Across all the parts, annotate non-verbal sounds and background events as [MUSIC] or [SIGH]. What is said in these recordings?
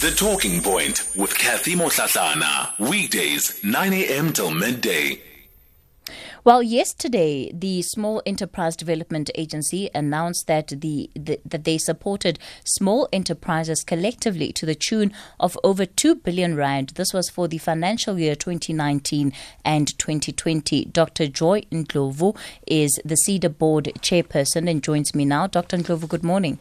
The Talking Point with Kathy Motlatlana. Weekdays, 9 a.m. till midday. Well, yesterday, the Small Enterprise Development Agency announced that the, the, that they supported small enterprises collectively to the tune of over 2 billion rand. This was for the financial year 2019 and 2020. Dr. Joy Ndlovu is the SEDA board chairperson and joins me now. Dr. Ndlovu, good morning.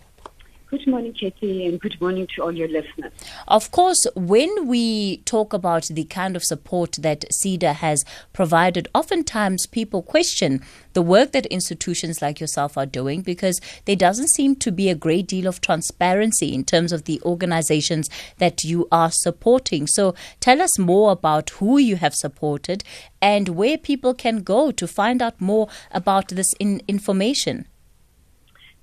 Good morning, Katie, and good morning to all your listeners. Of course, when we talk about the kind of support that SEDA has provided, oftentimes people question the work that institutions like yourself are doing because there doesn't seem to be a great deal of transparency in terms of the organizations that you are supporting. So tell us more about who you have supported and where people can go to find out more about this in- information.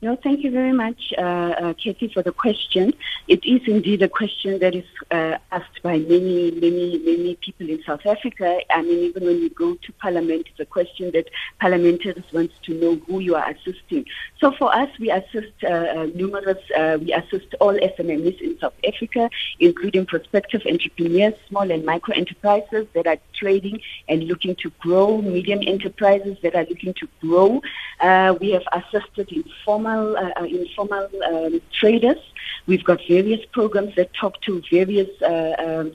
No, thank you very much, uh, uh, Katie, for the question. It is indeed a question that is uh, asked by many, many, many people in South Africa. I mean, even when you go to Parliament, it's a question that parliamentarians want to know who you are assisting. So for us, we assist uh, uh, numerous, uh, we assist all SMEs in South Africa, including prospective entrepreneurs, small and micro enterprises that are trading and looking to grow, medium enterprises that are looking to grow. we have assisted informal informal, uh, uh, informal um, traders. We've got various programs that talk to various uh, um,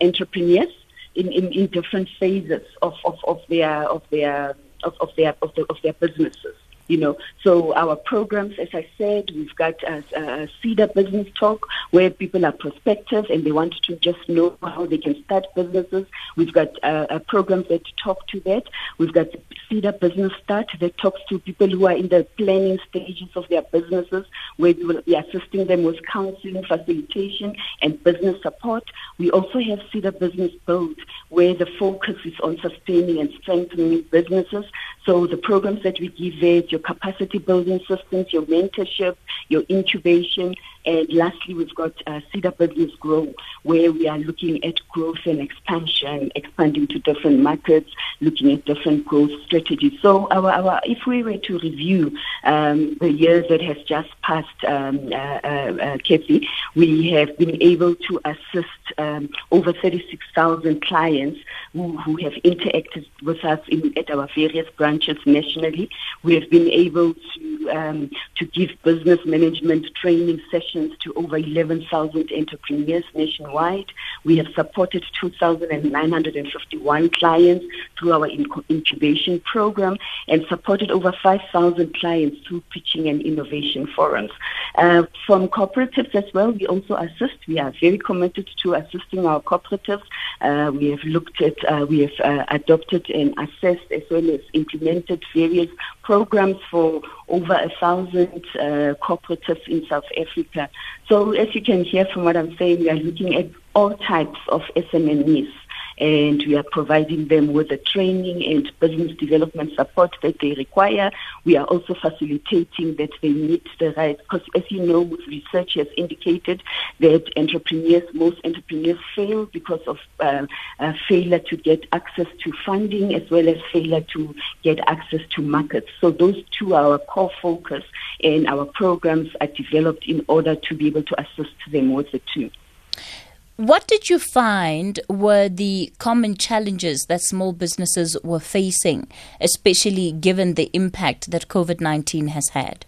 entrepreneurs in, in, in, different phases of, of, of their of their of, of their of, the, of their businesses you know. So our programs, as I said, we've got a, a SEDA Business Talk where people are prospective and they want to just know how they can start businesses. We've got uh, a programs that talk to that. We've got SEDA Business Start that talks to people who are in the planning stages of their businesses, where we will be assisting them with counseling, facilitation, and business support. We also have SEDA Business Build, where the focus is on sustaining and strengthening businesses. So the programs that we give there, your capacity building systems, your mentorship, your incubation, and lastly, we've got uh, SEDA Business Grow, where we are looking at growth and expansion, expanding to different markets, looking at different growth strategies. So, our, our if we were to review um, the year that has just passed, um, uh, uh, uh Kathy, we have been able to assist um, over 36,000 clients who, who have interacted with us in, at our various branches nationally. We have been able to um, to give business management training sessions to over 11,000 entrepreneurs nationwide. We have supported 2,951 clients through our incubation program and supported over 5,000 clients through pitching and innovation forums. Uh, from cooperatives as well, we also assist. We are very committed to assisting our cooperatives. Uh, we have looked at, uh, we have uh, adopted and assessed as well as implemented various programs for over a thousand uh, cooperatives in South Africa. So as you can hear from what I'm saying, we are looking at all types of SMMEs and we are providing them with the training and business development support that they require. We are also facilitating that they meet the right, because as you know, research has indicated that entrepreneurs, most entrepreneurs fail because of uh, uh, failure to get access to funding as well as failure to get access to markets. So those two are our core focus and our programs are developed in order to be able to assist them with the two. What did you find were the common challenges that small businesses were facing, especially given the impact that COVID 19 has had?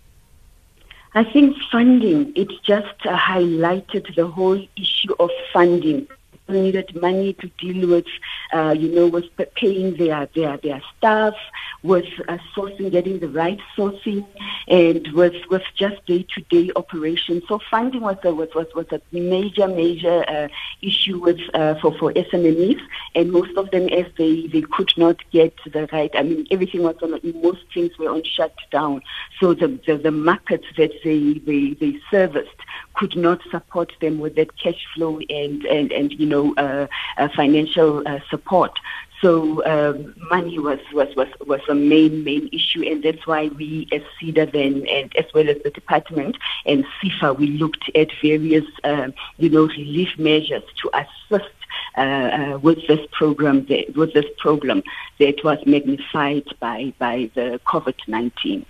I think funding, it just highlighted the whole issue of funding needed money to deal with, uh, you know, with paying their, their, their staff, with uh, sourcing, getting the right sourcing, and with, with just day-to-day operations. So funding was a, was, was, was a major, major uh, issue with, uh, for, for SMMEs, and most of them, as they, they could not get the right, I mean, everything was on, most things were on shutdown. So the, the, the markets that they, they, they serviced could not support them with that cash flow and, and, and you know, uh, uh, financial uh, support. So um, money was, was, was, was a main, main issue, and that's why we as SEDA then, and as well as the department and SEFA, we looked at various, um, you know, relief measures to assist uh, uh, with this program, that, with this program that was magnified by by the COVID nineteen.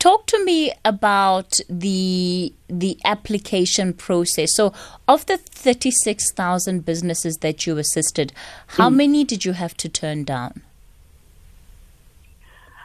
Talk to me about the the application process. So, of the 36,000 businesses that you assisted, how mm. many did you have to turn down?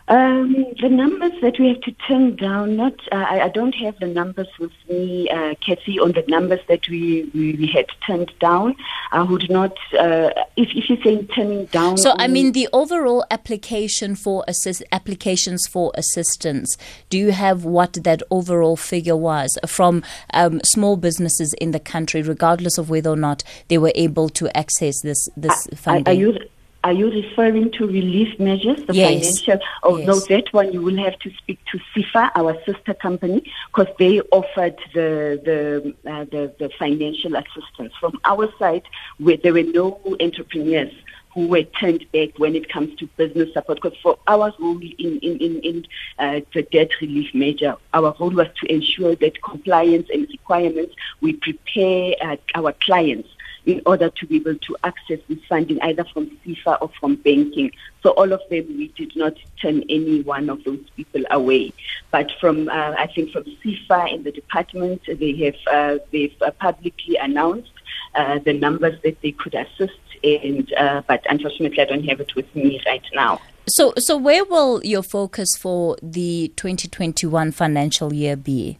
Um, the numbers that we have to turn down, not uh, I, I, don't have the numbers with me, uh, Kathy, on the numbers that we, we, we had turned down. I would not, uh, if, if you're saying turning down. So, I mean, the overall application for assist, applications for assistance, do you have what that overall figure was from um, small businesses in the country, regardless of whether or not they were able to access this, this funding? Are you, referring to relief measures, the yes. financial? Oh, yes. no, that one you will have to speak to SEFA, our sister company, because they offered the the, uh, the, the financial assistance. From our side, where there were no entrepreneurs who were turned back when it comes to business support. Because for our role in, in, in, in uh, the debt relief measure, our role was to ensure that compliance and requirements, we prepare uh, our clients in order to be able to access this funding either from SEFA or from banking. So all of them, we did not turn any one of those people away. But from, uh, I think from SEFA in the department, they have uh, they've uh, publicly announced uh, the numbers that they could assist. And uh, but unfortunately, I don't have it with me right now. So, so where will your focus for the 2021 financial year be?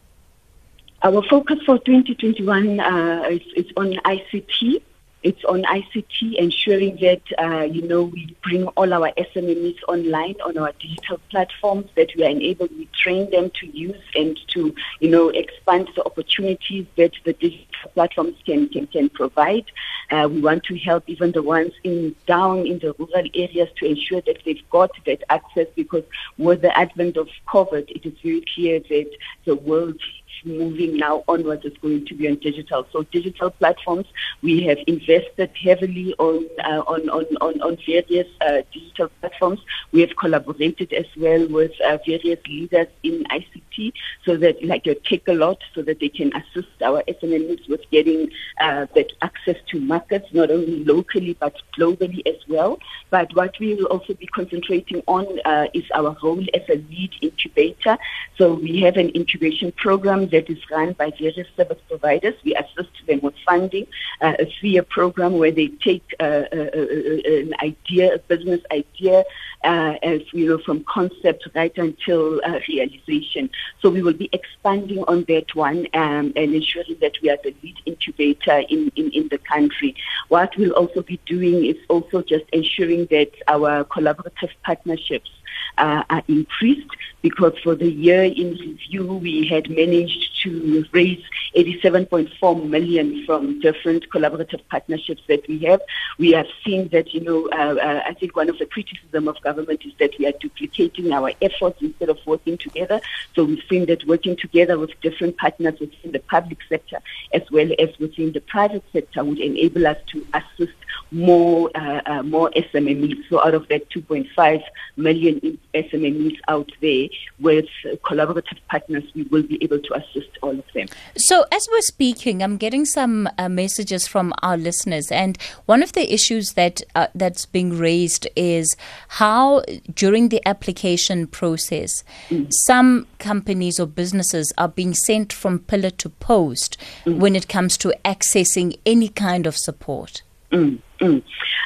Our focus for 2021 uh, is, is, on ICT. It's on ICT, ensuring that uh, you know we bring all our SMEs online on our digital platforms. That we are enabled, we train them to use and to you know expand the opportunities that the digital platforms can can, can provide. Uh, we want to help even the ones in down in the rural areas to ensure that they've got that access because with the advent of COVID, it is very clear that the world moving now onwards is going to be on digital. So digital platforms, we have invested heavily on uh, on, on, on, on various uh, digital platforms. We have collaborated as well with uh, various leaders in ICT so that like take a lot so that they can assist our SMEs with getting uh, that access to markets, not only locally but globally as well. But what we will also be concentrating on uh, is our role as a lead incubator. So we have an incubation program that is run by various service providers. We assist them with funding, uh, a three-year program where they take uh, uh, uh an idea, a business idea, uh, as you know, from concept right until uh, realization. So we will be expanding on that one um, and ensuring that we are the lead incubator in, in, in the country. What we'll also be doing is also just ensuring that our collaborative partnerships uh, are increased because for the year in review we had managed to raise 87.4 million from different collaborative partnerships that we have. We have seen that, you know, uh, uh, I think one of the criticism of government is that we are duplicating our efforts instead of working together. So we've seen that working together with different partners within the public sector as well as within the private sector would enable us to assist more uh, uh, more SMMEs. So out of that 2.5 million SMMEs out there, with collaborative partners, we will be able to assist all of them. So as we're speaking, I'm getting some uh, messages from our listeners, and one of the issues that uh, that's being raised is how during the application process, mm. some companies or businesses are being sent from pillar to post mm. when it comes to accessing any kind of support. Mm. Mm.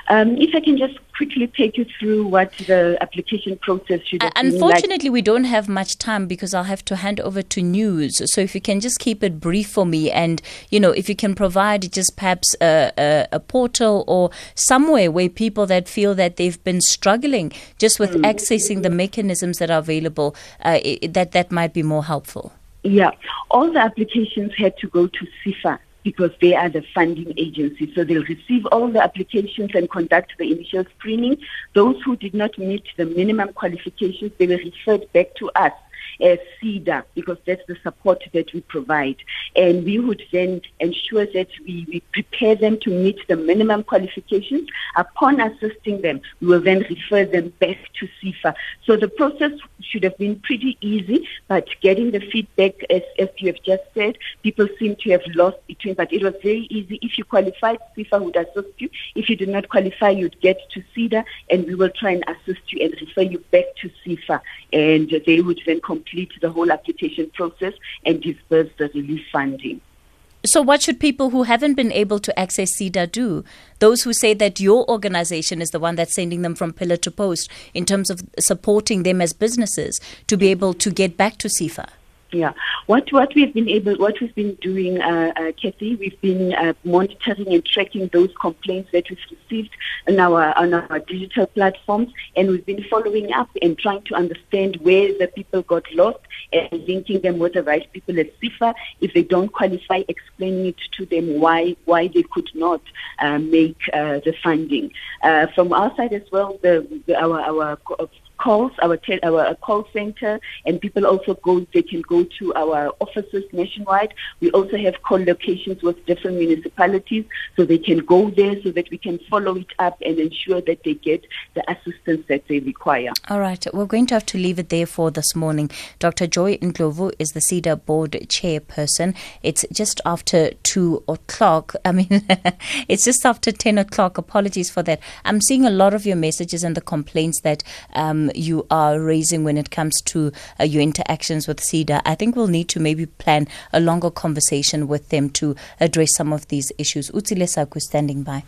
Um, if I can just quickly take you through what the application process should have Unfortunately, like. we don't have much time because I'll have to hand over to news. So if you can just keep it brief for me and, you know, if you can provide just perhaps a, a, a portal or somewhere where people that feel that they've been struggling just with mm. accessing the mechanisms that are available, uh, it, that, that might be more helpful. Yeah, all the applications had to go to SEFA because they are the funding agency. So they'll receive all the applications and conduct the initial screening. Those who did not meet the minimum qualifications, they were referred back to us as SEDA because that's the support that we provide. And we would then ensure that we, we prepare them to meet the minimum qualifications. Upon assisting them, we will then refer them back to SEFA. So the process should have been pretty easy, but getting the feedback, as, as you have just said, people seem to have lost between, but it was very easy. If you qualified, SEFA would assist you. If you did not qualify, you'd get to SEDA, and we will try and assist you and refer you back to SEFA, and they would then complete complete the whole application process and disburse the relief funding. So, what should people who haven't been able to access SEDA do? Those who say that your organization is the one that's sending them from pillar to post in terms of supporting them as businesses to be able to get back to SEFA? Yeah, what what we've been able, what we've been doing, uh, uh, Kathy, we've been uh, monitoring and tracking those complaints that we've received on our on our digital platforms, and we've been following up and trying to understand where the people got lost and linking them with the right people at SEFA. If they don't qualify, explaining it to them why why they could not uh, make uh, the funding. Uh, from our side as well, the, the our our calls, our, te- our call center, and people also go, they can go to our offices nationwide. We also have call locations with different municipalities, so they can go there so that we can follow it up and ensure that they get the assistance that they require. All right, we're going to have to leave it there for this morning. Dr. Joy Ndlovu is the SEDA board chairperson. It's just after 2 o'clock. [LAUGHS] I mean, [LAUGHS] it's just after 10 o'clock. Apologies for that. I'm seeing a lot of your messages and the complaints that um, you are raising when it comes to uh, your interactions with SEDA, I think we'll need to maybe plan a longer conversation with them to address some of these issues. Utsile Saku standing by.